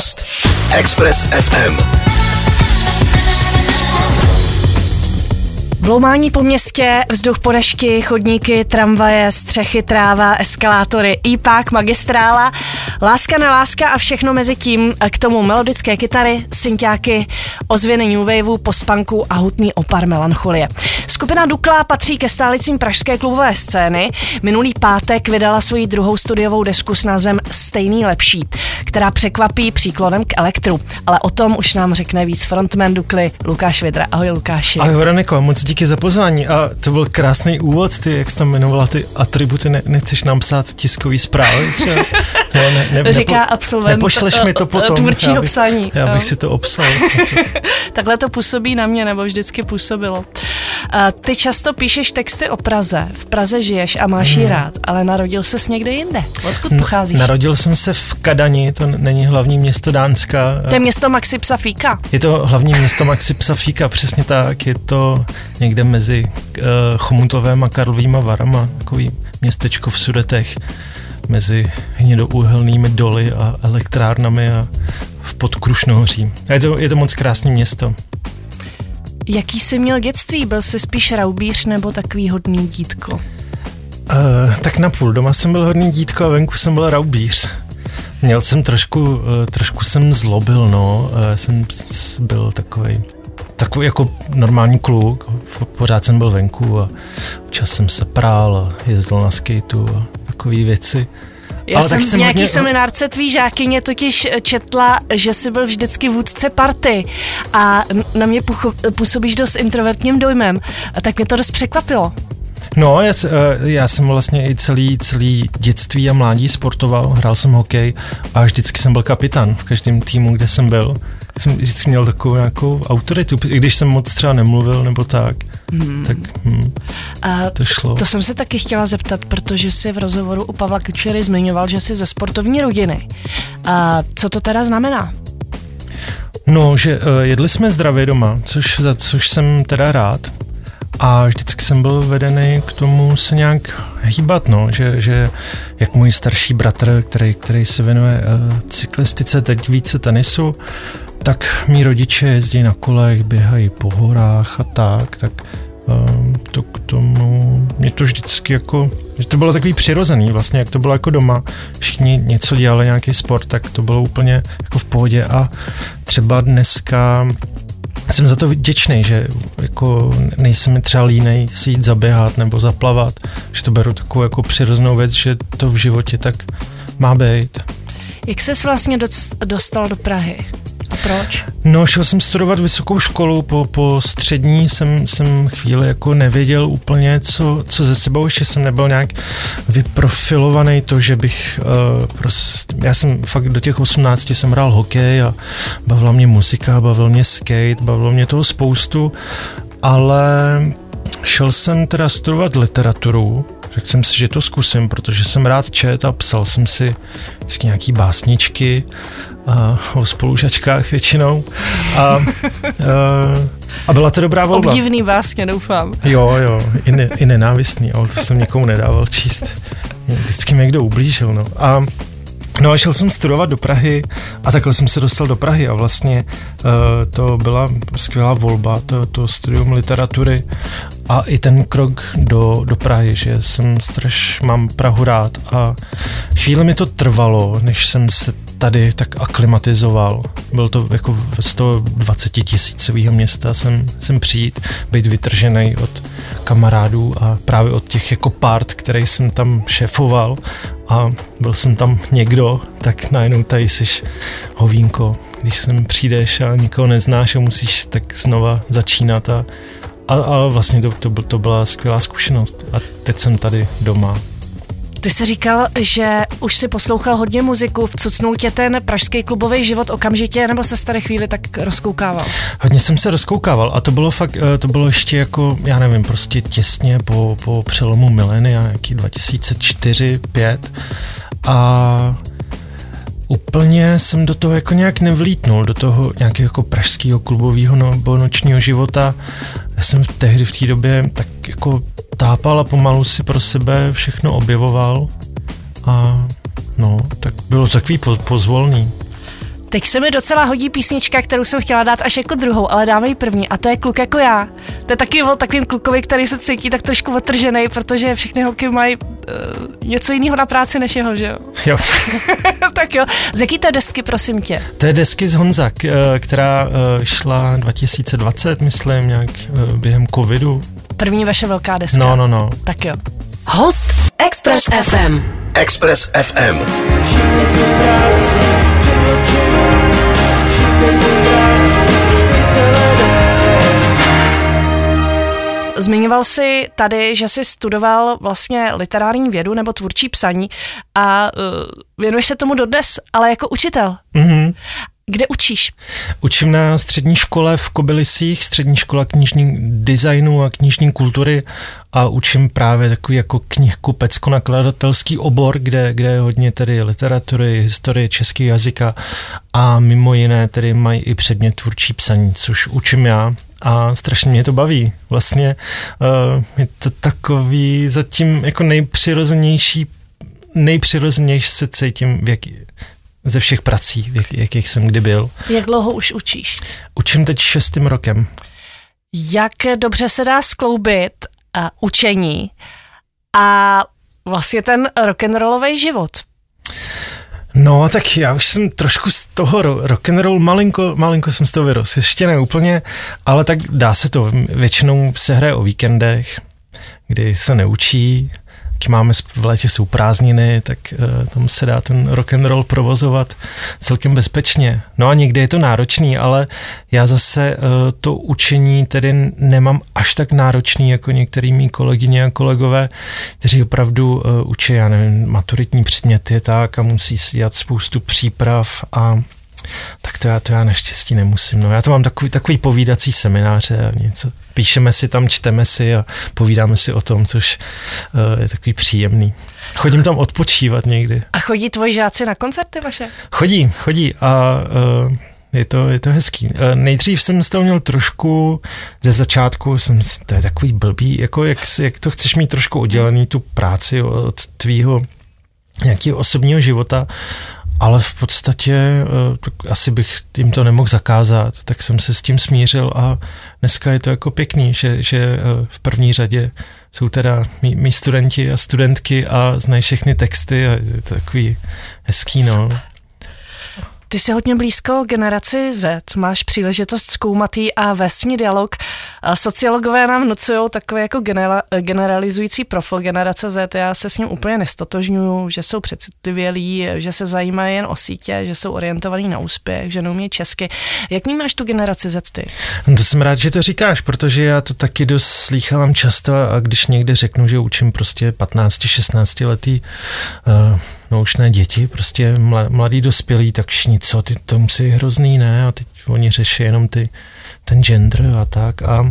Host Express FM. Bloumání po městě, vzduch podešky, chodníky, tramvaje, střechy, tráva, eskalátory, IPák, magistrála, láska na láska a všechno mezi tím, k tomu melodické kytary, synťáky, ozvěny new waveu, pospanku a hutný opar melancholie. Skupina Dukla patří ke stálicím pražské klubové scény. Minulý pátek vydala svoji druhou studiovou desku s názvem Stejný lepší, která překvapí příklonem k elektru. Ale o tom už nám řekne víc frontman Dukly Lukáš Vidra. Ahoj Lukáši. Ahoj Veroniko, moc díky za pozvání. A to byl krásný úvod, ty, jak jsi tam jmenovala ty atributy, ne, nechceš nám psát tiskový zprávy třeba? Ne, ne, ne, Říká nepo, absolvent nepošleš mi to potom. Tvůrčího já bych, psaní. Já bych no. si to obsal. Takhle to působí na mě, nebo vždycky působilo. Ty často píšeš texty o Praze. V Praze žiješ a máš ji hmm. rád, ale narodil ses někde jinde. Odkud pocházíš? Narodil jsem se v Kadani, to není hlavní město Dánska. To je město Maxi Psafíka. Je to hlavní město Maxi Psafíka, přesně tak. Je to někde mezi uh, Chomutovém a Karlovýma Varama, takový městečko v Sudetech mezi hnědouhelnými doly a elektrárnami a v podkrušnohoří. A je to, je to moc krásné město. Jaký jsi měl dětství? Byl jsi spíš raubíř nebo takový hodný dítko? Uh, tak napůl. Doma jsem byl hodný dítko a venku jsem byl raubíř. Měl jsem trošku, uh, trošku jsem zlobil, no. Uh, jsem byl takový takový jako normální kluk, pořád jsem byl venku a čas jsem se prál a jezdil na skateu a takové věci. Já Ale jsem v nějaký hodně... seminárce tvý žákyně totiž četla, že jsi byl vždycky vůdce party a na mě působíš dost introvertním dojmem. A tak mě to dost překvapilo. No, já, eh, já jsem vlastně i celý, celý dětství a mládí sportoval, hrál jsem hokej a vždycky jsem byl kapitán v každém týmu, kde jsem byl. Jsem vždycky měl takovou nějakou autoritu, i když jsem moc třeba nemluvil nebo tak, hmm. tak hmm, a to šlo. To jsem se taky chtěla zeptat, protože jsi v rozhovoru u Pavla Kučery zmiňoval, že jsi ze sportovní rodiny. A co to teda znamená? No, že uh, jedli jsme zdravě doma, což, za což jsem teda rád. A vždycky jsem byl vedený k tomu se nějak hýbat, no, že, že jak můj starší bratr, který, který se věnuje uh, cyklistice, teď více tenisu, tak mý rodiče jezdí na kolech, běhají po horách a tak, tak um, to k tomu, mě to vždycky jako, že to bylo takový přirozený vlastně, jak to bylo jako doma, všichni něco dělali, nějaký sport, tak to bylo úplně jako v pohodě a třeba dneska jsem za to vděčný, že jako nejsem třeba línej si jít zaběhat nebo zaplavat, že to beru takovou jako přirozenou věc, že to v životě tak má být. Jak ses vlastně dostal do Prahy? A proč? No, šel jsem studovat vysokou školu, po, po střední jsem, jsem chvíli jako nevěděl úplně, co, co ze sebou, ještě jsem nebyl nějak vyprofilovaný to, že bych uh, prostě, já jsem fakt do těch 18 jsem hrál hokej a bavila mě muzika, bavil mě skate, bavilo mě toho spoustu, ale šel jsem teda studovat literaturu, Řekl jsem si, že to zkusím, protože jsem rád čet a psal jsem si vždycky nějaký básničky a, o spolužačkách většinou. A, a, a byla to dobrá volba. Obdivný básně, doufám. Jo, jo, i, ne, i nenávistný, ale to jsem někomu nedával číst. Vždycky mi někdo ublížil, no. A No a šel jsem studovat do Prahy a takhle jsem se dostal do Prahy a vlastně uh, to byla skvělá volba, to, to studium literatury a i ten krok do, do Prahy, že jsem straš, mám Prahu rád a chvíli mi to trvalo, než jsem se tady tak aklimatizoval. Byl to jako z toho 20 tisícového města jsem, jsem přijít, být vytržený od kamarádů a právě od těch jako part, který jsem tam šéfoval a byl jsem tam někdo, tak najednou tady jsi hovínko. Když sem přijdeš a nikoho neznáš a musíš tak znova začínat a, a, a vlastně to, to, to byla skvělá zkušenost a teď jsem tady doma ty jsi říkal, že už si poslouchal hodně muziku, vcucnul tě ten pražský klubový život okamžitě, nebo se staré chvíli tak rozkoukával? Hodně jsem se rozkoukával a to bylo fakt, eh, to bylo ještě jako, já nevím, prostě těsně po, po přelomu milénia, jaký 2004 5 a úplně jsem do toho jako nějak nevlítnul, do toho nějakého jako pražského klubového nebo nočního života. Já jsem tehdy v té době tak jako tápal a pomalu si pro sebe všechno objevoval a no, tak bylo takový pozvolný. Teď se mi docela hodí písnička, kterou jsem chtěla dát až jako druhou, ale dáme ji první a to je Kluk jako já. To je taky o takovým klukovi, který se cítí tak trošku otržený, protože všechny holky mají uh, něco jiného na práci než jeho, že jo? Jo. tak jo. Z jaký to desky, prosím tě? To je desky z Honza, která šla 2020, myslím, nějak během covidu. První vaše velká deska. No, no, no. Tak jo. Host Express FM. Express FM. Zmiňoval jsi tady, že jsi studoval vlastně literární vědu nebo tvůrčí psaní a uh, věnuješ se tomu dodnes, ale jako učitel. Mm-hmm. Kde učíš? Učím na střední škole v Kobylisích, střední škola knižní designu a knižní kultury a učím právě takový jako knihkupecko-nakladatelský obor, kde, kde je hodně tedy literatury, historie českého jazyka a mimo jiné tedy mají i předmět tvůrčí psaní, což učím já a strašně mě to baví. Vlastně uh, je to takový zatím jako nejpřirozenější nejpřirozenější se cítím, v jaký, ze všech prací, jak, jakých jsem kdy byl. Jak dlouho už učíš? Učím teď šestým rokem. Jak dobře se dá skloubit uh, učení a vlastně ten rock'n'rollový život? No, tak já už jsem trošku z toho rock and roll malinko, malinko jsem z toho vyrost. Ještě ne úplně, ale tak dá se to. Většinou se hraje o víkendech, kdy se neučí, máme v létě jsou prázdniny, tak uh, tam se dá ten rock and roll provozovat celkem bezpečně. No a někdy je to náročný, ale já zase uh, to učení tedy nemám až tak náročný jako některý mý kolegyně a kolegové, kteří opravdu uh, učí, já nevím, maturitní předměty tak a musí si dělat spoustu příprav a to já, to já naštěstí nemusím. No, já to mám takový, takový povídací semináře a něco. Píšeme si tam, čteme si a povídáme si o tom, což uh, je takový příjemný. Chodím tam odpočívat někdy. A chodí tvoji žáci na koncerty vaše? Chodí, chodí a uh, je to, je to hezký. Nejdřív jsem z toho měl trošku, ze začátku jsem, to je takový blbý, jako jak, jak to chceš mít trošku oddělený, tu práci od tvýho nějakého osobního života ale v podstatě eh, asi bych jim to nemohl zakázat, tak jsem se s tím smířil a dneska je to jako pěkný, že, že eh, v první řadě jsou teda mý, mý studenti a studentky a znají všechny texty a je to takový hezký, no. Super. Ty jsi hodně blízko generaci Z, máš příležitost zkoumat a vestní dialog. Sociologové nám nucují takový jako generalizující profil generace Z. Já se s ním úplně nestotožňuju, že jsou přecitlivělí, že se zajímají jen o sítě, že jsou orientovaní na úspěch, že neumí česky. Jak máš tu generaci Z ty? No to jsem rád, že to říkáš, protože já to taky dost slýchávám často a když někde řeknu, že učím prostě 15-16 letý uh, noučné děti, prostě mladí dospělí, tak všichni, co, ty to musí hrozný, ne? A teď oni řeší jenom ty, ten gender a tak. A,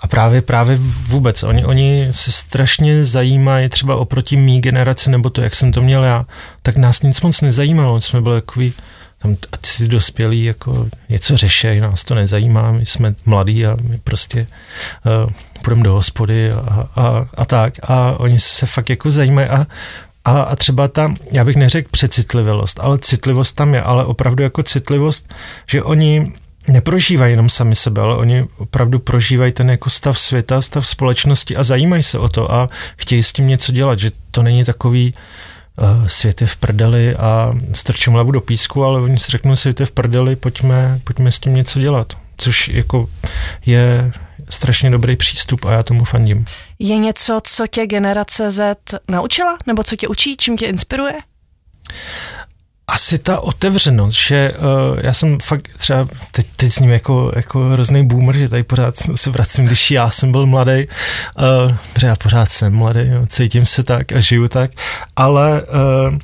a právě, právě vůbec, oni, oni se strašně zajímají třeba oproti mý generaci, nebo to, jak jsem to měl já, tak nás nic moc nezajímalo, jsme byli takový, tam a ty si dospělí jako něco řešejí, nás to nezajímá, my jsme mladí a my prostě uh, půjdeme do hospody a, a, a tak. A oni se fakt jako zajímají. A a, a třeba ta, já bych neřekl přecitlivělost, ale citlivost tam je, ale opravdu jako citlivost, že oni neprožívají jenom sami sebe, ale oni opravdu prožívají ten jako stav světa, stav společnosti a zajímají se o to a chtějí s tím něco dělat, že to není takový uh, svět je v prdeli a strčím hlavu do písku, ale oni si řeknou, svět je v prdeli, pojďme, pojďme s tím něco dělat, což jako je strašně dobrý přístup a já tomu fandím. Je něco, co tě generace Z naučila? Nebo co tě učí? Čím tě inspiruje? Asi ta otevřenost, že uh, já jsem fakt třeba, teď, teď s ním jako, jako hrozný boomer, že tady pořád se vracím, když já jsem byl mladý, uh, protože já pořád jsem mladý, no, cítím se tak a žiju tak, ale uh,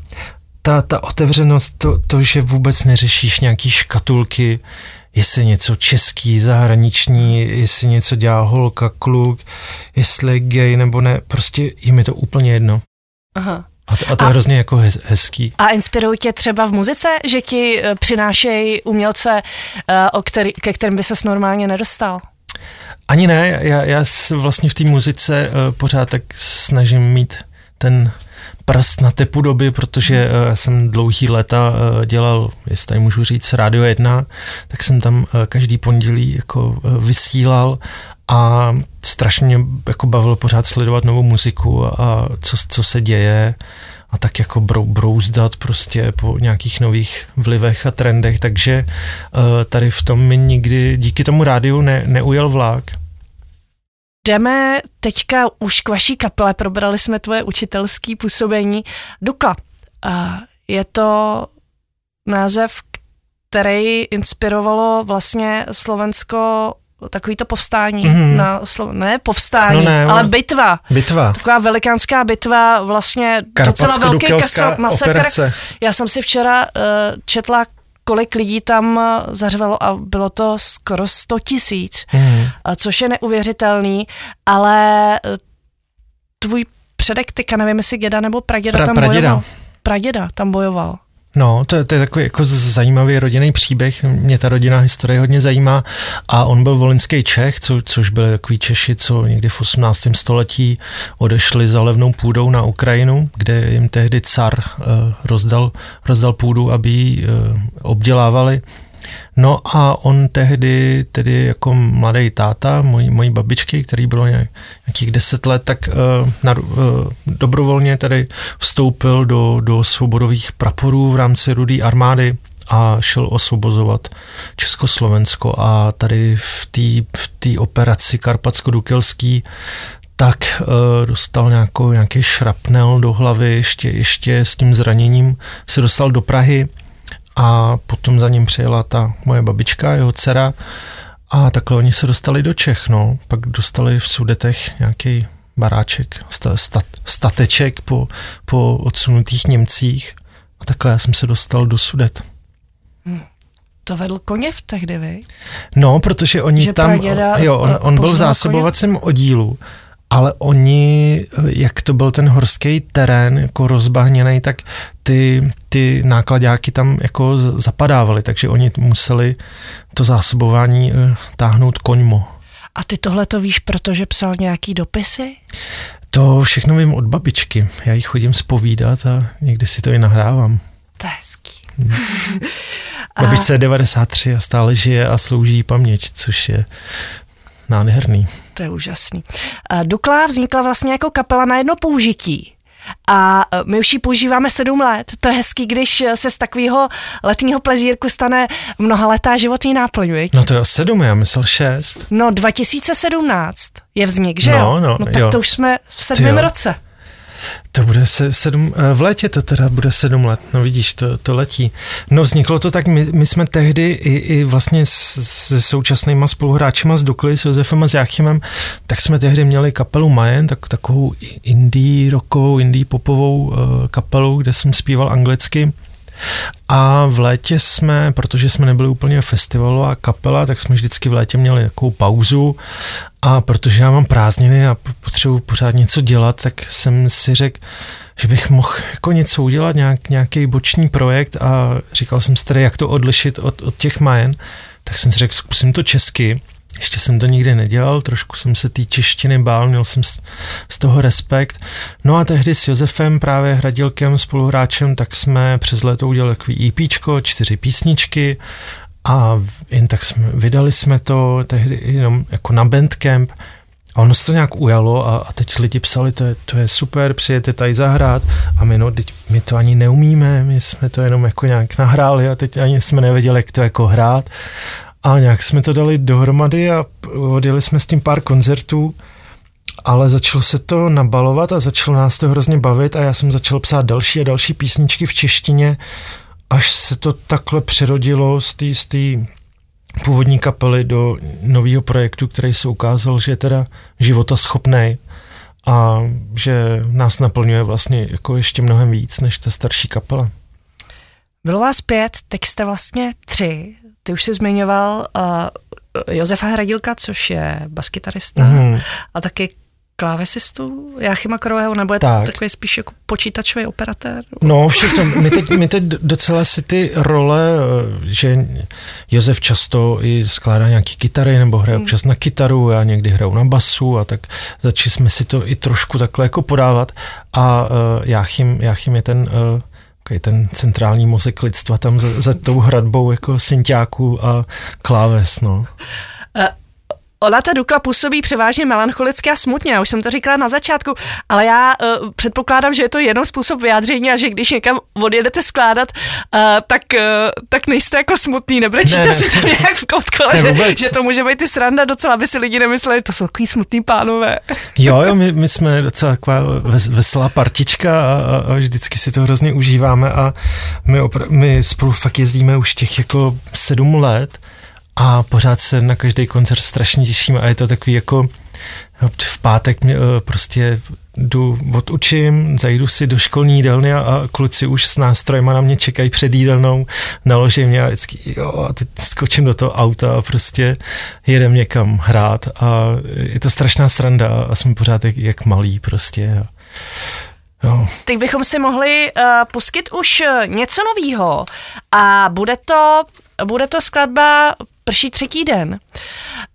ta, ta otevřenost, to, to, že vůbec neřešíš nějaký škatulky, jestli něco český, zahraniční, jestli něco dělá holka, kluk, jestli je gay nebo ne, prostě jim je to úplně jedno. Aha. A to, a to a, je hrozně jako hez, hezký. A inspirují tě třeba v muzice, že ti eh, přinášejí umělce, eh, o který, ke kterým by ses normálně nedostal? Ani ne, já, já se vlastně v té muzice uh, pořád tak snažím mít ten prst na typu doby, protože uh, jsem dlouhý léta uh, dělal, jestli tady můžu říct, Radio 1, tak jsem tam uh, každý pondělí jako vysílal a strašně jako bavilo pořád sledovat novou muziku a co, co se děje a tak jako brou, brouzdat prostě po nějakých nových vlivech a trendech, takže tady v tom mi nikdy díky tomu rádiu ne, neujel vlák. Jdeme teďka už k vaší kapele, probrali jsme tvoje učitelské působení. Dukla, je to název, který inspirovalo vlastně Slovensko takový to povstání mm-hmm. na Slo- ne povstání, no ne, ale bitva. Bitva. Taková velikánská bitva, vlastně docela velký kaso, masakr. Já jsem si včera uh, četla kolik lidí tam zařvalo a bylo to skoro 100 tisíc, mm. což je neuvěřitelný, ale tvůj předek, tyka, nevím jestli děda nebo praděda pra, tam praděda. bojoval. Praděda tam bojoval. No, to, to je takový jako zajímavý rodinný příběh. Mě ta rodina historie hodně zajímá. A on byl volinský Čech, co, což byli takový Češi, co někdy v 18. století odešli za levnou půdou na Ukrajinu, kde jim tehdy car uh, rozdal, rozdal půdu, aby ji uh, obdělávali. No a on tehdy, tedy jako mladý táta, mojí, mojí babičky, který bylo nějakých deset let, tak uh, na, uh, dobrovolně tedy vstoupil do, do svobodových praporů v rámci rudé armády a šel osvobozovat Československo. A tady v té v tý operaci Karpatsko-Dukelský tak uh, dostal nějakou, nějaký šrapnel do hlavy, ještě, ještě s tím zraněním se dostal do Prahy a potom za ním přijela ta moje babička, jeho dcera a takhle oni se dostali do Čech, no. Pak dostali v Sudetech nějaký baráček, stat, stateček po, po odsunutých Němcích a takhle já jsem se dostal do Sudet. Hmm. To vedl koněv tehdy, vy? No, protože oni že tam, jo, on, on byl v zásobovacím oddílu ale oni, jak to byl ten horský terén, jako rozbahněný, tak ty, ty nákladáky tam jako zapadávaly, takže oni museli to zásobování eh, táhnout koňmo. A ty tohle to víš, protože psal nějaký dopisy? To všechno vím od babičky. Já jí chodím spovídat a někdy si to i nahrávám. To je hezký. Hmm. Babičce je 93 a stále žije a slouží paměť, což je nádherný. To je úžasný. Dukla vznikla vlastně jako kapela na jedno použití. A e, my už ji používáme sedm let. To je hezký, když se z takového letního plezírku stane mnohaletá životní náplň, viď? No to je sedm, já myslel šest. No 2017 je vznik, že no, jo? No, no tak jo. to už jsme v sedmém roce. To bude se sedm, eh, v létě to teda bude sedm let, no vidíš, to, to letí. No vzniklo to tak, my, my jsme tehdy i, i vlastně se současnýma spoluhráčima z Dukly, s Josefem a s Jáchymem, tak jsme tehdy měli kapelu Majen, tak, takovou indie rockovou, indie popovou uh, kapelu, kde jsem zpíval anglicky a v létě jsme, protože jsme nebyli úplně festivalová kapela, tak jsme vždycky v létě měli takovou pauzu. A protože já mám prázdniny a potřebuji pořád něco dělat, tak jsem si řekl, že bych mohl jako něco udělat, nějak, nějaký boční projekt. A říkal jsem si tedy, jak to odlišit od, od těch majen, tak jsem si řekl, zkusím to česky ještě jsem to nikdy nedělal, trošku jsem se té češtiny bál, měl jsem z, toho respekt. No a tehdy s Josefem, právě Hradilkem, spoluhráčem, tak jsme přes léto udělali takový EPčko, čtyři písničky a jen tak jsme, vydali jsme to tehdy jenom jako na Bandcamp a ono se to nějak ujalo a, a teď lidi psali, to je, to je super, přijete tady zahrát a my, no, teď, my to ani neumíme, my jsme to jenom jako nějak nahráli a teď ani jsme nevěděli, jak to jako hrát a nějak jsme to dali dohromady a odjeli jsme s tím pár koncertů, ale začalo se to nabalovat a začalo nás to hrozně bavit a já jsem začal psát další a další písničky v češtině, až se to takhle přerodilo z té z původní kapely do nového projektu, který se ukázal, že je teda života schopný a že nás naplňuje vlastně jako ještě mnohem víc než ta starší kapela. Bylo vás pět, teď jste vlastně tři. Ty už jsi zmiňoval uh, Josefa Hradilka, což je baskytarista mm-hmm. a taky klávesistu Jáchyma Kroého, nebo je Tak. tak. takový spíš jako počítačový operatér? No, všechno. My teď, my teď docela si ty role, eh, že Josef často i skládá nějaký kytary nebo hraje občas na kytaru, já někdy hraju na basu a tak začali jsme si to i trošku takhle jako podávat a uh, Jáchym, Jáchym je ten uh, takový ten centrální mozek lidstva tam za, za tou hradbou jako synťáků a kláves, no. Ona ta Dukla působí převážně melancholicky a smutně, já už jsem to říkala na začátku, ale já uh, předpokládám, že je to jenom způsob vyjádření a že když někam odjedete skládat, uh, tak, uh, tak nejste jako smutný, nebrečíte Ne, si tam nějak v Ne, že, vůbec. že to může být i sranda docela, aby si lidi nemysleli, to jsou takový smutný pánové. Jo, jo, my, my jsme docela taková ves, veselá partička a, a, a vždycky si to hrozně užíváme a my, opra- my spolu fakt jezdíme už těch jako sedm let a pořád se na každý koncert strašně těšíme a je to takový jako v pátek mě, eh, prostě jdu odučím, zajdu si do školní jídelny a, a kluci už s nástrojema na mě čekají před jídelnou, naloží mě a vždycky jo, a teď skočím do toho auta a prostě jedem někam hrát a je to strašná sranda a jsme pořád jak, jak malí prostě. Jo. Teď bychom si mohli uh, pustit už eh, něco novýho a bude to, bude to skladba Prší třetí den,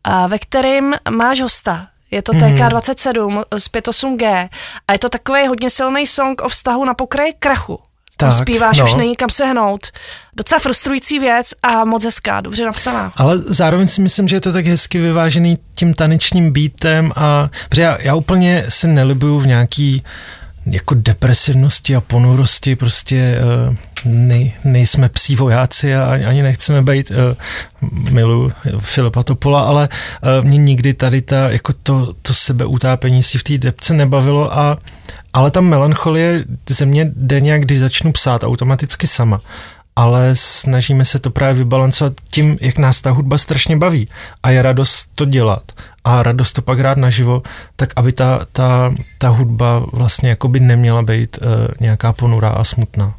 uh, ve kterým máš hosta. Je to TK27 z 58G a je to takový hodně silný song o vztahu na pokraji krachu. Tak, zpíváš, no. už není kam se hnout. Docela frustrující věc a moc hezká, dobře napsaná. Ale zároveň si myslím, že je to tak hezky vyvážený tím tanečním beatem a protože já, já úplně se nelibuju v nějaký jako depresivnosti a ponurosti, prostě uh, nej, nejsme psí vojáci a ani, nechceme být, uh, miluji Filipa Topola, ale uh, mě nikdy tady ta, jako to, to sebeutápení si v té depce nebavilo a ale ta melancholie ze mě jde nějak, když začnu psát automaticky sama ale snažíme se to právě vybalancovat tím, jak nás ta hudba strašně baví a je radost to dělat a radost to pak hrát naživo, tak aby ta, ta, ta hudba vlastně jakoby neměla být uh, nějaká ponurá a smutná.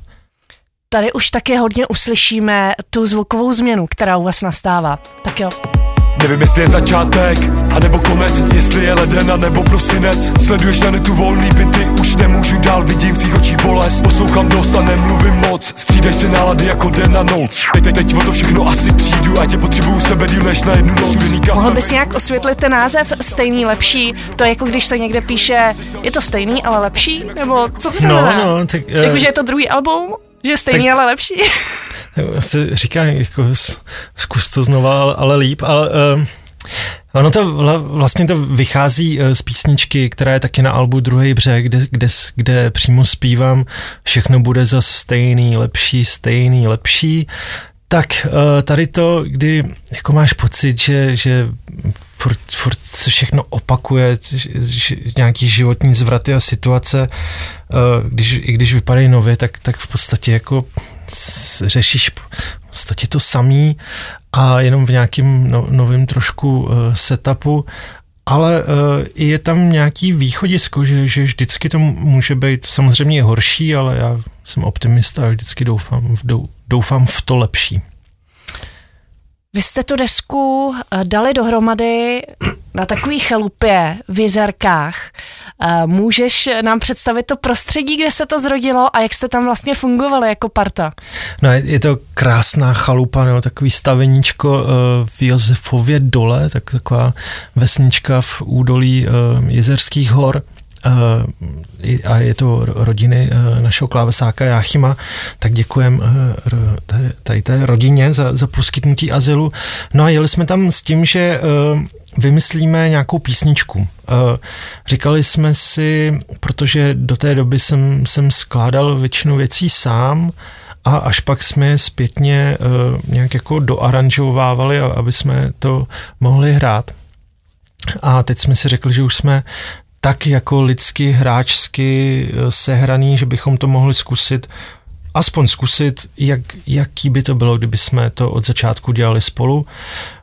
Tady už také hodně uslyšíme tu zvukovou změnu, která u vás nastává. Tak jo. Nevím, jestli je začátek, anebo konec, jestli je leden, nebo prosinec. Sleduješ na netu volný byty, už nemůžu dál, vidím v tvých očích bolest. Poslouchám dost a nemluvím moc, střídaj se nálady jako den a noc. Teď, teď, teď o to všechno asi přijdu, a tě potřebuju u sebe díl než na jednu noc. Mohl bys nějak osvětlit ten název stejný, lepší? To je jako když se někde píše, je to stejný, ale lepší? Nebo co to znamená? no, tak, eh, Jakože je to druhý album? Že stejný, tak- ale lepší? Tak se říká, jako zkus to znova, ale, líp, ale uh, ono to vla- vlastně to vychází eh, z písničky, která je taky na albu Druhý břeh, kde, kde, kde přímo zpívám všechno bude za stejný, lepší, stejný, lepší. Tak eh, tady to, kdy jako máš pocit, že, že furt, furt se všechno opakuje, nějaký životní zvraty a situace, eh, když, i když vypadají nově, tak, tak v podstatě jako řešíš v podstatě to samý a jenom v nějakým no, novém trošku uh, setupu, ale uh, je tam nějaký východisko, že, že vždycky to může být samozřejmě horší, ale já jsem optimista a vždycky doufám, doufám v to lepší. Vy jste tu desku eh, dali dohromady na takový chalupě v Jizerkách. Eh, Můžeš nám představit to prostředí, kde se to zrodilo a jak jste tam vlastně fungovali jako parta? No je, to krásná chalupa, nebo takový staveníčko uh, v Josefově dole, tak, taková vesnička v údolí Jezerských hor. I- a je to ro- rodiny uh, našeho klávesáka Jáchyma, tak děkujem té- tady té rodině za, za poskytnutí azylu. No a jeli jsme tam s tím, že vymyslíme nějakou písničku. Říkali jsme si, protože do té doby jsem, jsem skládal většinu věcí sám, a až pak jsme je zpětně nějak jako doaranžovávali, aby jsme to mohli hrát. A teď jsme si řekli, že už jsme tak jako lidsky, hráčsky eh, sehraný, že bychom to mohli zkusit, aspoň zkusit, jak, jaký by to bylo, kdyby jsme to od začátku dělali spolu.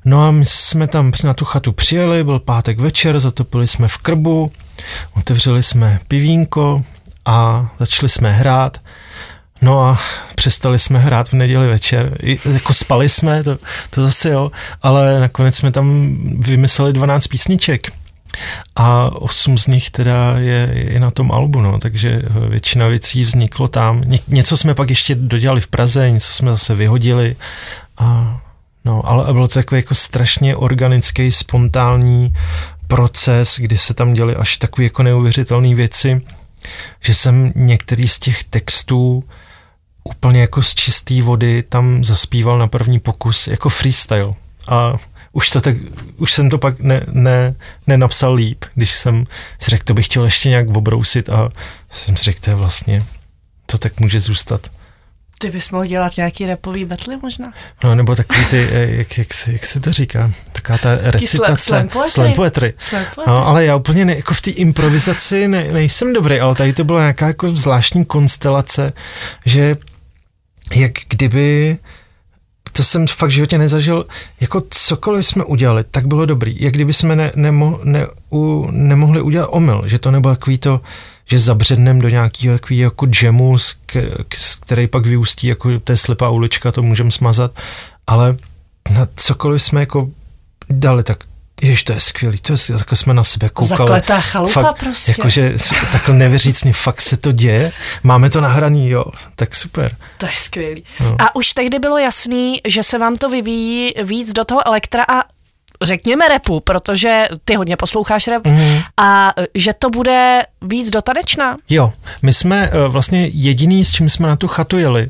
No a my jsme tam na tu chatu přijeli, byl pátek večer, zatopili jsme v krbu, otevřeli jsme pivínko a začali jsme hrát. No a přestali jsme hrát v neděli večer. I, jako spali jsme, to, to zase jo, ale nakonec jsme tam vymysleli 12 písniček. A osm z nich teda je, je na tom albu, no, takže eh, většina věcí vzniklo tam. Ně, něco jsme pak ještě dodělali v Praze, něco jsme zase vyhodili a no, ale bylo to takový jako strašně organický, spontánní proces, kdy se tam děly až takové jako neuvěřitelné věci, že jsem některý z těch textů úplně jako z čisté vody tam zaspíval na první pokus jako freestyle. A už, to tak, už jsem to pak ne, ne, nenapsal líp, když jsem si řekl, to bych chtěl ještě nějak obrousit a jsem si řekl, to je vlastně, to tak může zůstat. Ty bys mohl dělat nějaký repový battle možná? No, nebo takový ty, eh, jak, jak, se, jak se to říká, taková ta recitace. Poetry. Slam poetry. No, ale já úplně ne, jako v té improvizaci ne, nejsem dobrý, ale tady to byla nějaká jako zvláštní konstelace, že jak kdyby to jsem fakt v životě nezažil, jako cokoliv jsme udělali, tak bylo dobrý. Jak kdyby jsme ne, nemo, ne, u, nemohli udělat omyl, že to nebylo takový to, že zabředneme do nějakého takový jako jamu, z, z který pak vyústí, jako to je slepá ulička, to můžeme smazat, ale na cokoliv jsme jako dali, tak Jež, to je skvělý, to je, takhle jsme na sebe koukali. Zakletá chalupa fakt, prostě. Jakože takhle nevěřícně, fakt se to děje, máme to nahraný, jo, tak super. To je skvělý. No. A už tehdy bylo jasný, že se vám to vyvíjí víc do toho elektra a řekněme repu, protože ty hodně posloucháš rap, mm. a že to bude víc dotanečná? Jo, my jsme uh, vlastně jediný, s čím jsme na tu chatu jeli.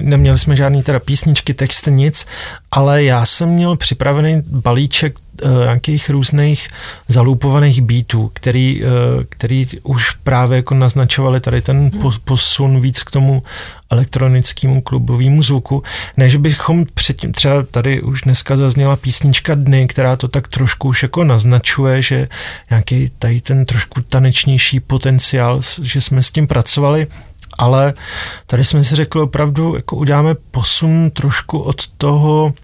Neměli, jsme žádný teda písničky, texty, nic, ale já jsem měl připravený balíček uh, nějakých různých zalupovaných beatů, který, uh, který už právě jako naznačovali tady ten hmm. posun víc k tomu elektronickému klubovému zvuku. Ne, že bychom předtím, třeba tady už dneska zazněla písnička Dny, která to tak trošku už jako naznačuje, že nějaký tady ten trošku tanečnější potenciál, že jsme s tím pracovali, ale tady jsme si řekli opravdu, jako uděláme posun trošku od toho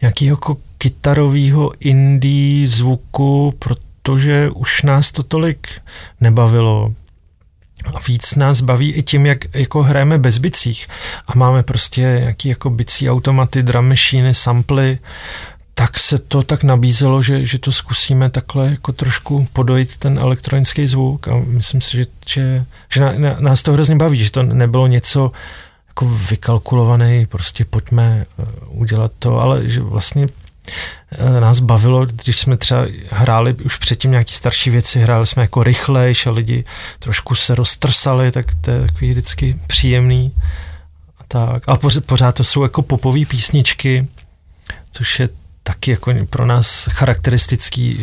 nějakého jako kytarového indie zvuku, protože už nás to tolik nebavilo. Víc nás baví i tím, jak jako hrajeme bez bicích a máme prostě nějaký jako bicí automaty, drum machine, samply, tak se to tak nabízelo, že, že to zkusíme takhle jako trošku podojit ten elektronický zvuk a myslím si, že, že, že nás to hrozně baví, že to nebylo něco jako vykalkulované, prostě pojďme uh, udělat to, ale že vlastně uh, nás bavilo, když jsme třeba hráli už předtím nějaký starší věci, hráli jsme jako rychlejš a lidi trošku se roztrsali, tak to je takový vždycky příjemný. A tak. A pořád to jsou jako popové písničky, což je taky jako pro nás charakteristický,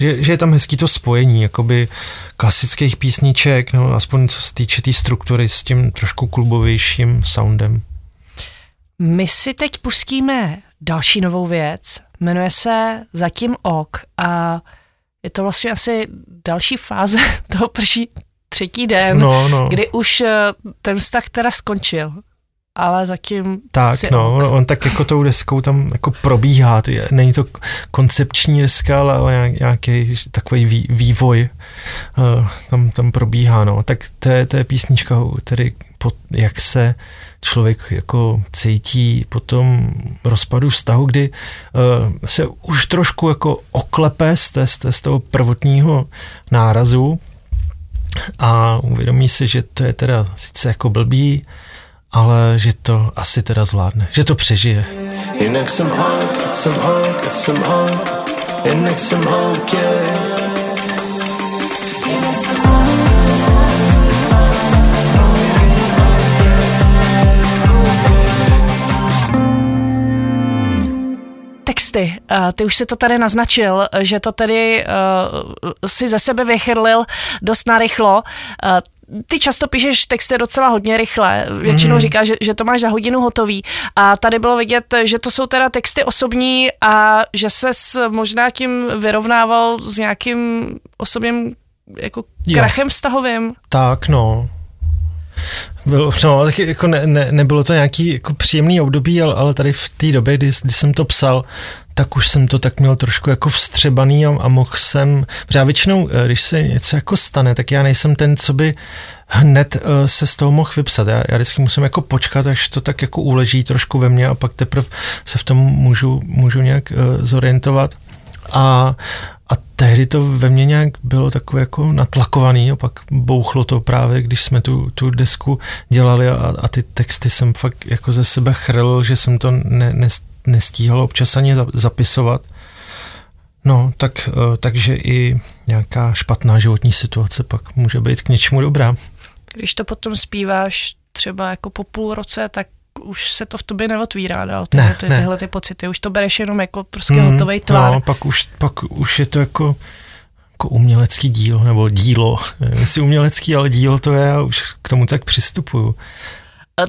že, že je tam hezký to spojení jakoby klasických písniček, no aspoň co se týče té tý struktury s tím trošku klubovějším soundem. My si teď pustíme další novou věc, jmenuje se Zatím ok a je to vlastně asi další fáze toho první třetí den, no, no. kdy už eh, ten vztah teda skončil ale zatím Tak, no, ok. on tak jako tou deskou tam jako probíhá, není to koncepční deska, ale, ale nějaký takový vývoj uh, tam, tam probíhá, no. Tak to je, to je písnička, tedy pod, jak se člověk jako cítí po tom rozpadu vztahu, kdy uh, se už trošku jako oklepe z, té, z toho prvotního nárazu a uvědomí si, že to je teda sice jako blbý, ale že to asi teda zvládne, že to přežije. Jinak jsem ok, jsem ok, jsem ok, jinak jsem ok, texty. Ty už si to tady naznačil, že to tedy uh, si ze sebe vychrlil dost narychlo. Uh, ty často píšeš texty docela hodně rychle, většinou mm. říkáš, že, že to máš za hodinu hotový a tady bylo vidět, že to jsou teda texty osobní a že ses možná tím vyrovnával s nějakým osobním jako krachem jo. vztahovým. Tak, no. Bylo, no, tak jako ne, ne, nebylo to nějaký jako příjemný období, ale, ale tady v té době, kdy, kdy jsem to psal, tak už jsem to tak měl trošku jako vstřebaný a, a mohl jsem, protože většinou, eh, když se něco jako stane, tak já nejsem ten, co by hned uh, se z toho mohl vypsat. Já, já vždycky musím jako počkat, až to tak jako uleží trošku ve mně a pak teprve se v tom můžu, můžu nějak uh, zorientovat. A, a tehdy to ve mně nějak bylo takové jako natlakovaný a pak bouchlo to právě, když jsme tu, tu desku dělali a, a ty texty jsem fakt jako ze sebe chrl, že jsem to ne, ne, nestíhal občas ani zapisovat. No, tak, eh, takže i nějaká špatná životní situace pak může být k něčemu dobrá. Když to potom zpíváš třeba jako po půl roce, tak už se to v tobě neotvírá dál, tyhle, ne, ty, ne. tyhle ty pocity. Už to bereš jenom jako prostě mm, hotový tvar. No, pak už, pak už je to jako, jako umělecký dílo, nebo dílo. Jestli umělecký, ale dílo to je a už k tomu tak přistupuju.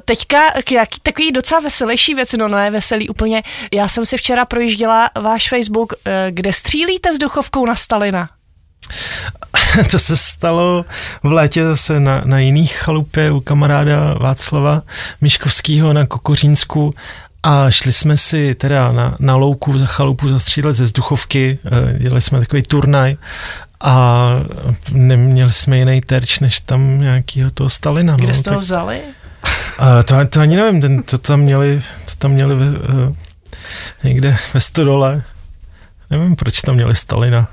Teďka k jaký takový docela veselější věci, no ne veselý úplně. Já jsem si včera projížděla váš Facebook, eh, kde střílíte vzduchovkou na Stalina. to se stalo v létě zase na, na jiných chalupě u kamaráda Václava Miškovského na Kokořínsku a šli jsme si teda na, na louku za chalupu zastřílet ze vzduchovky, eh, dělali jsme takový turnaj a neměli jsme jiný terč, než tam nějakýho toho Stalina. Kde no, jste tak, ho vzali? A to, to ani nevím, ten, to tam měli, to tam měli ve, uh, někde ve Stodole. Nevím, proč tam měli Stalina.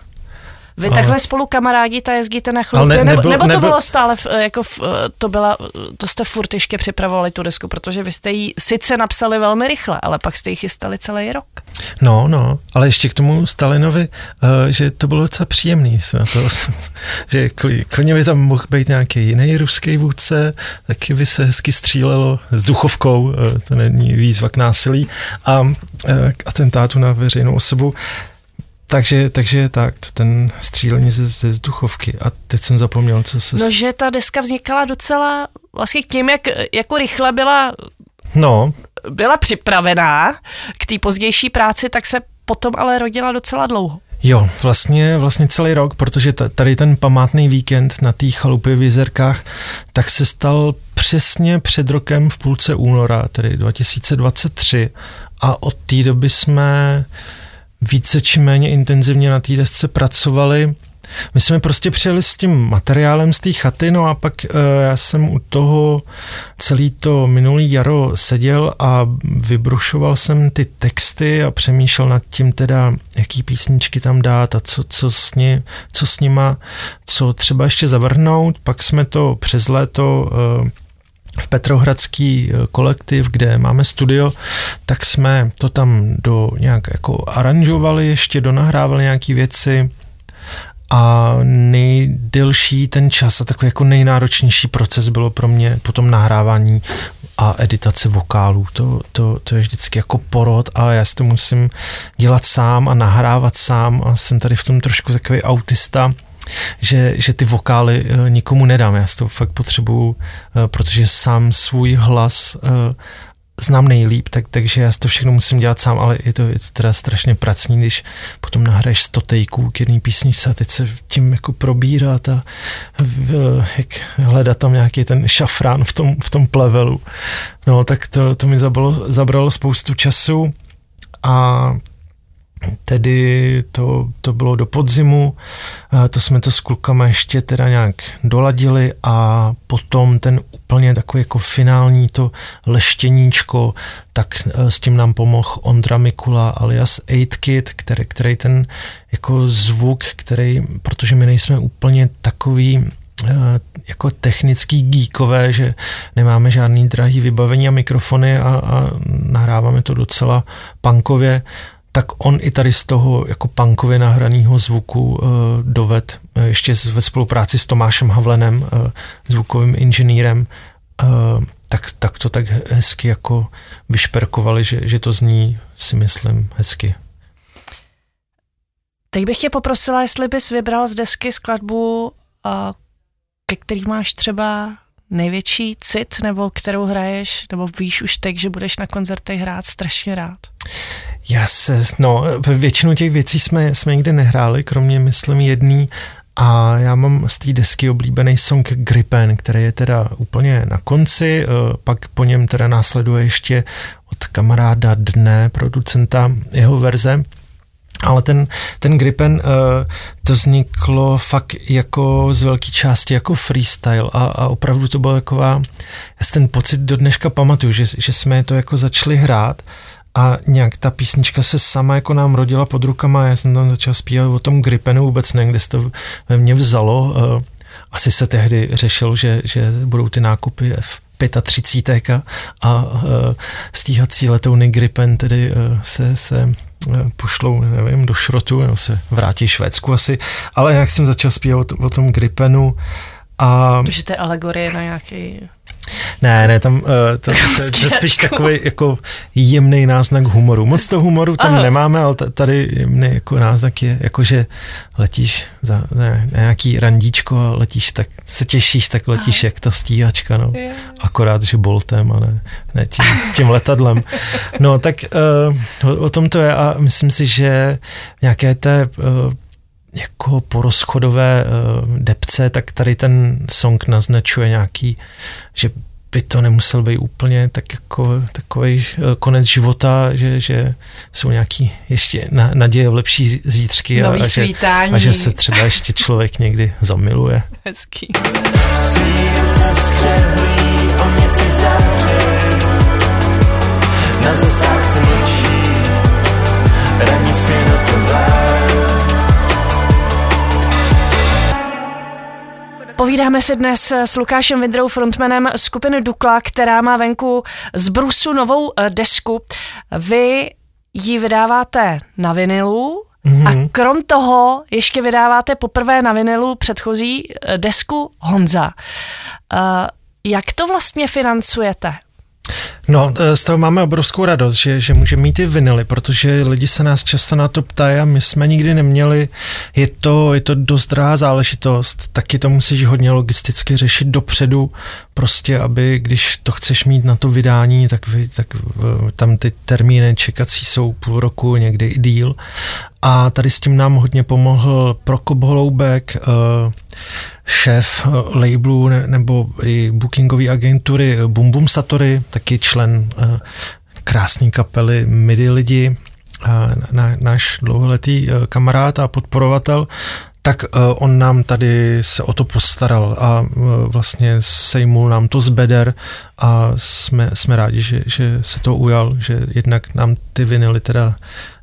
Vy ale... takhle spolu kamarádíte jezdíte na chlupě, ne, nebo, nebo to nebyl... bylo stále, v, jako v, to, byla, to jste furt ještě připravovali tu desku, protože vy jste ji sice napsali velmi rychle, ale pak jste ji chystali celý rok. No, no, ale ještě k tomu Stalinovi, uh, že to bylo docela příjemný, na to, že klidně by tam mohl být nějaký jiný ruský vůdce, taky by se hezky střílelo s duchovkou, uh, to není výzva k násilí, a uh, k atentátu na veřejnou osobu. Takže, takže tak, ten střílení ze, ze vzduchovky. A teď jsem zapomněl, co se... No, že ta deska vznikala docela vlastně tím, jak jako rychle byla no. byla připravená k té pozdější práci, tak se potom ale rodila docela dlouho. Jo, vlastně, vlastně celý rok, protože tady ten památný víkend na té chalupě v Jizerkách, tak se stal přesně před rokem v půlce února, tedy 2023 a od té doby jsme více či méně intenzivně na té desce pracovali. My jsme prostě přijeli s tím materiálem z té chaty, no a pak uh, já jsem u toho celý to minulý jaro seděl a vybrušoval jsem ty texty a přemýšlel nad tím teda, jaký písničky tam dát a co, co, s, ní, co s nima, co třeba ještě zavrhnout. Pak jsme to přes léto uh, v Petrohradský eh, kolektiv, kde máme studio, tak jsme to tam do nějak jako aranžovali, ještě donahrávali nějaké věci a nejdelší ten čas a takový jako nejnáročnější proces bylo pro mě potom nahrávání a editace vokálů. To, to, to je vždycky jako porod a já si to musím dělat sám a nahrávat sám a jsem tady v tom trošku takový autista, že, že ty vokály uh, nikomu nedám. Já to fakt potřebuju, uh, protože sám svůj hlas uh, znám nejlíp, tak, takže já to všechno musím dělat sám, ale je to, je to teda strašně pracní, když potom nahraješ 100 tejků k jedné písničce a teď se tím jako probírat a v, jak hledat tam nějaký ten šafrán v tom, v tom plevelu. No tak to, to mi zabralo, zabralo spoustu času a Tedy to, to bylo do podzimu, to jsme to s klukama ještě teda nějak doladili a potom ten úplně takový jako finální to leštěníčko, tak e, s tím nám pomohl Ondra Mikula alias 8Kid, který, který ten jako zvuk, který, protože my nejsme úplně takový e, jako technický geekové, že nemáme žádný drahý vybavení a mikrofony a, a nahráváme to docela punkově, tak on i tady z toho jako punkově nahraného zvuku uh, doved uh, ještě ve spolupráci s Tomášem Havlenem, uh, zvukovým inženýrem, uh, tak, tak to tak hezky jako vyšperkovali, že, že to zní, si myslím, hezky. Teď bych tě poprosila, jestli bys vybral z desky skladbu, uh, ke který máš třeba největší cit, nebo kterou hraješ, nebo víš už teď, že budeš na koncertech hrát strašně rád? Já se, no, většinu těch věcí jsme, jsme nikdy nehráli, kromě, myslím, jedný a já mám z té desky oblíbený song Gripen, který je teda úplně na konci, eh, pak po něm teda následuje ještě od kamaráda Dne, producenta, jeho verze. Ale ten, ten Gripen, uh, to vzniklo fakt jako z velké části jako freestyle a, a opravdu to bylo taková, já si ten pocit do dneška pamatuju, že, že jsme to jako začali hrát a nějak ta písnička se sama jako nám rodila pod rukama, já jsem tam začal zpívat o tom Gripenu, vůbec nevím, kde se to ve mně vzalo, uh, asi se tehdy řešilo, že, že budou ty nákupy F 35 a, a uh, stíhací letouny Gripen tedy uh, se, se pošlou, nevím, do šrotu, nebo se vrátí Švédsku asi, ale jak jsem začal zpívat o, o tom Gripenu a... Takže to je alegorie na nějaký ne, ne, tam uh, to, to, to je spíš takový jako jemný náznak humoru. Moc to humoru tam Aha. nemáme, ale tady jemný jako náznak je, jako že letíš za, za nějaký randíčko a letíš tak, se těšíš, tak letíš Aha. jak ta stíhačka, no. Je. Akorát, že boltem a ne, ne tím, tím letadlem. No, tak uh, o, o tom to je a myslím si, že nějaké té uh, jako porozchodové uh, depce, tak tady ten song naznačuje nějaký, že by to nemusel být úplně tak jako takový uh, konec života, že, že jsou nějaký ještě na, naděje v lepší zítřky a, a, že, a že se třeba ještě člověk někdy zamiluje. Hezký. Na zastávce se mlčí, ranní směnotová Povídáme si dnes s Lukášem Vidrou, frontmanem skupiny Dukla, která má venku z Brusu novou eh, desku. Vy ji vydáváte na vinilu, Mm-hmm. A mhm. krom toho ještě vydáváte poprvé na vinilu předchozí eh, desku Honza. Uh, jak to vlastně financujete? No, e, z toho máme obrovskou radost, že, že můžeme mít i vinily, protože lidi se nás často na to ptají a my jsme nikdy neměli. Je to, je to dost drahá záležitost, taky to musíš hodně logisticky řešit dopředu, prostě aby, když to chceš mít na to vydání, tak, vy, tak tam ty termíny čekací jsou půl roku, někdy i díl. A tady s tím nám hodně pomohl Prokop Holoubek, uh, šéf eh, labelu nebo i bookingové agentury Bum Bum Satory, taky člen eh, krásné kapely Midi lidi, náš dlouholetý eh, kamarád a podporovatel, tak on nám tady se o to postaral a vlastně sejmul nám to z beder a jsme, jsme rádi, že, že se to ujal, že jednak nám ty vinily teda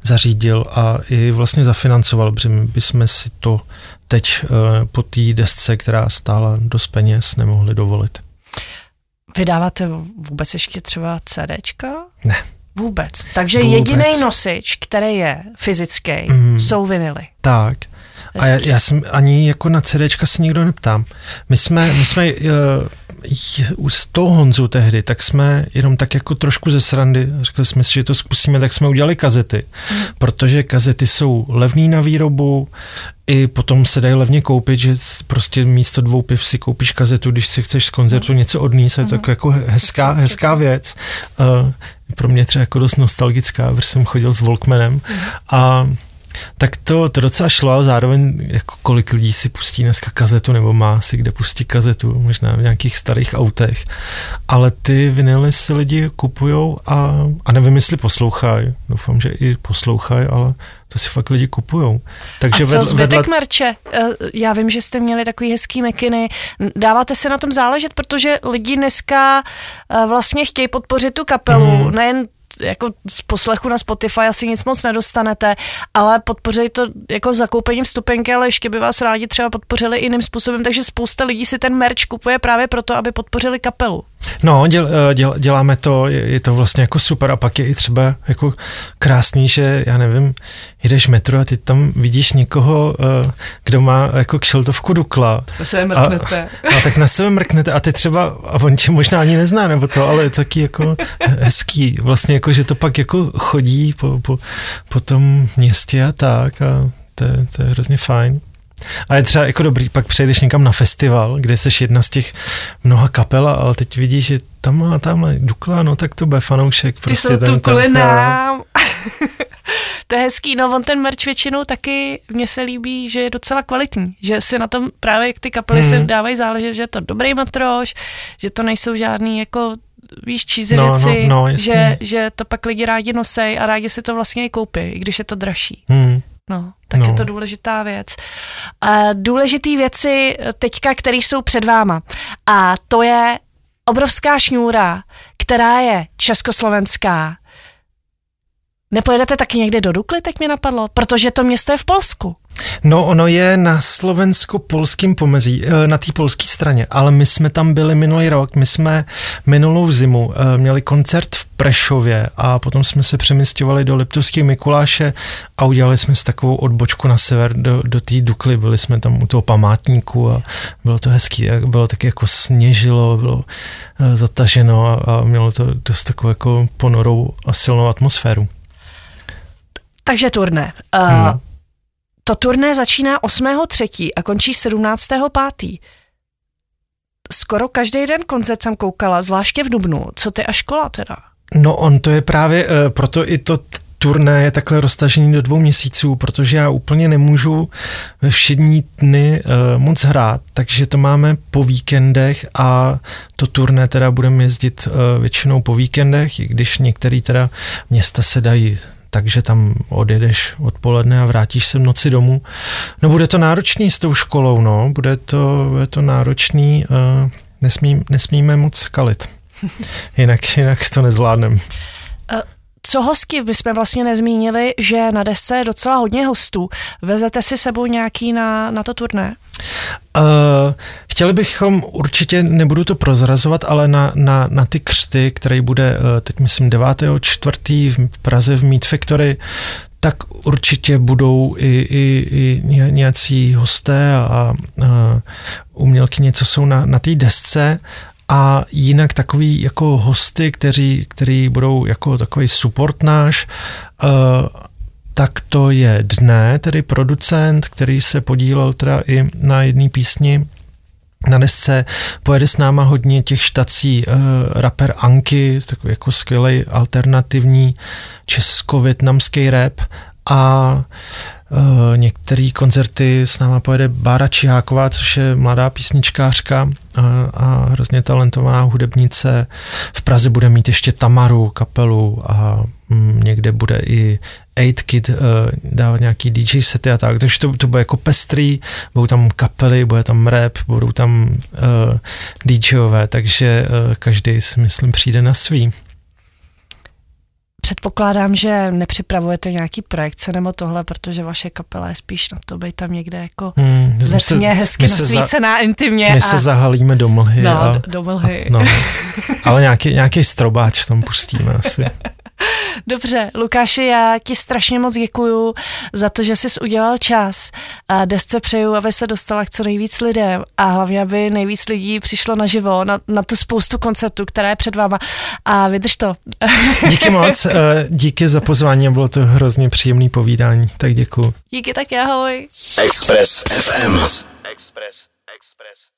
zařídil a i vlastně zafinancoval, protože my bychom si to teď uh, po té desce, která stála dost peněz, nemohli dovolit. Vydáváte vůbec ještě třeba CDčka? Ne. Vůbec. Takže jediný nosič, který je fyzický, mm. jsou vinily. Tak. A já, já jsem ani jako na CDčka se nikdo neptám. My jsme, my jsme uh, z toho Honzu tehdy, tak jsme jenom tak jako trošku ze srandy, řekli jsme si, že to zkusíme, tak jsme udělali kazety, mm. protože kazety jsou levný na výrobu, i potom se dají levně koupit, že prostě místo dvou piv si koupíš kazetu, když si chceš z koncertu mm. něco odníst, je to mm. jako hezká, hezká věc. Uh, pro mě třeba jako dost nostalgická, protože jsem chodil s Volkmanem mm. a tak to, to docela šlo, ale zároveň jako kolik lidí si pustí dneska kazetu nebo má si kde pustit kazetu, možná v nějakých starých autech. Ale ty vinily si lidi kupujou a, a nevím, jestli poslouchají. Doufám, že i poslouchají, ale to si fakt lidi kupujou. Takže a co vedle, zbytek vedle... merče? Eh, já vím, že jste měli takový hezký mekiny. Dáváte se na tom záležet, protože lidi dneska eh, vlastně chtějí podpořit tu kapelu, mm. nejen jako z poslechu na Spotify asi nic moc nedostanete, ale podpořili to jako zakoupením vstupenky, ale ještě by vás rádi třeba podpořili jiným způsobem, takže spousta lidí si ten merch kupuje právě proto, aby podpořili kapelu. No, děl, eh, děl, děláme to, je, je to vlastně jako super a pak je i třeba jako krásný, že já nevím, jdeš metro a ty tam vidíš někoho, eh, kdo má jako kšeltovku Dukla. Na sebe mrknete. A, a tak na sebe mrknete a ty třeba, a on tě možná ani nezná nebo to, ale je taky jako hezký, vlastně jako, že to pak jako chodí po, po, po tom městě a tak a to, je, to je hrozně fajn. A je třeba jako dobrý, pak přejdeš někam na festival, kde jsi jedna z těch mnoha kapel, ale teď vidíš, že tam má tamhle Dukla, no tak to bude fanoušek. Ty prostě jsou ten, ten, nám. to je hezký, no on ten merch většinou taky, mně se líbí, že je docela kvalitní, že si na tom právě jak ty kapely hmm. se dávají záležet, že je to dobrý matroš, že to nejsou žádný jako víš, čízy no, věci, no, no, že, že to pak lidi rádi nosej a rádi si to vlastně i koupí, i když je to dražší. Hmm. No, tak no. je to důležitá věc. A důležitý věci teďka, které jsou před váma. A to je obrovská šňůra, která je československá. Nepojedete taky někde do Dukly, teď mi napadlo, protože to město je v Polsku. No, ono je na slovensko-polském pomezí, eh, na té polské straně, ale my jsme tam byli minulý rok, my jsme minulou zimu eh, měli koncert v Prešově a potom jsme se přemysťovali do Liptovské Mikuláše a udělali jsme si takovou odbočku na sever do, do té Dukly, byli jsme tam u toho památníku a bylo to hezký, bylo taky jako sněžilo, bylo eh, zataženo a, a mělo to dost takovou jako ponorou a silnou atmosféru. Takže turné. Uh, hmm. To turné začíná 8.3. a končí 17.5. Skoro každý den koncert jsem koukala, zvláště v Dubnu. Co ty a škola teda? No on to je právě, uh, proto i to turné je takhle roztažený do dvou měsíců, protože já úplně nemůžu ve všední dny uh, moc hrát, takže to máme po víkendech a to turné teda budeme jezdit uh, většinou po víkendech, i když některé teda města se dají takže tam odjedeš odpoledne a vrátíš se v noci domů. No bude to náročný s tou školou, no, bude to, bude to náročný, uh, nesmí, nesmíme moc kalit, jinak, jinak to nezvládnem. Eh, co hosky bychom vlastně nezmínili, že na desce je docela hodně hostů. Vezete si sebou nějaký na, na to turné? Uh, chtěli bychom, určitě nebudu to prozrazovat, ale na, na, na ty křty, který bude uh, teď myslím 9. čtvrtý v Praze v Meat Factory, tak určitě budou i, i, i nějací hosté a, a umělky co jsou na, na té desce a jinak takový jako hosty, kteří, kteří budou jako takový support náš, uh, tak to je Dne, tedy producent, který se podílel teda i na jedné písni. Na desce pojede s náma hodně těch štací uh, rapper Anky, takový jako skvělý alternativní česko-větnamský rap. A uh, některé koncerty s náma pojede Bára Čiháková, což je mladá písničkářka a, a hrozně talentovaná hudebnice. V Praze bude mít ještě Tamaru kapelu a mm, někde bude i 8 Kid uh, dávat nějaký DJ sety a tak, takže to, to bude jako pestrý, budou tam kapely, bude tam rap, budou tam uh, DJové, takže uh, každý si myslím přijde na svý. Předpokládám, že nepřipravujete nějaký projekce nebo tohle, protože vaše kapela je spíš na to, být tam někde jako hmm, ve hezky nasvícená, za, intimně. My a... se zahalíme do mlhy. No, a, do mlhy. A, no, ale nějaký, nějaký strobáč tam pustíme asi. Dobře, Lukáši, já ti strašně moc děkuju za to, že jsi udělal čas a desce přeju, aby se dostala k co nejvíc lidem a hlavně, aby nejvíc lidí přišlo naživo na, na tu spoustu koncertů, která je před váma a vydrž to. Díky moc, eh, díky za pozvání, bylo to hrozně příjemný povídání, tak děkuju. Díky, tak ahoj. Express FM. Express, Express.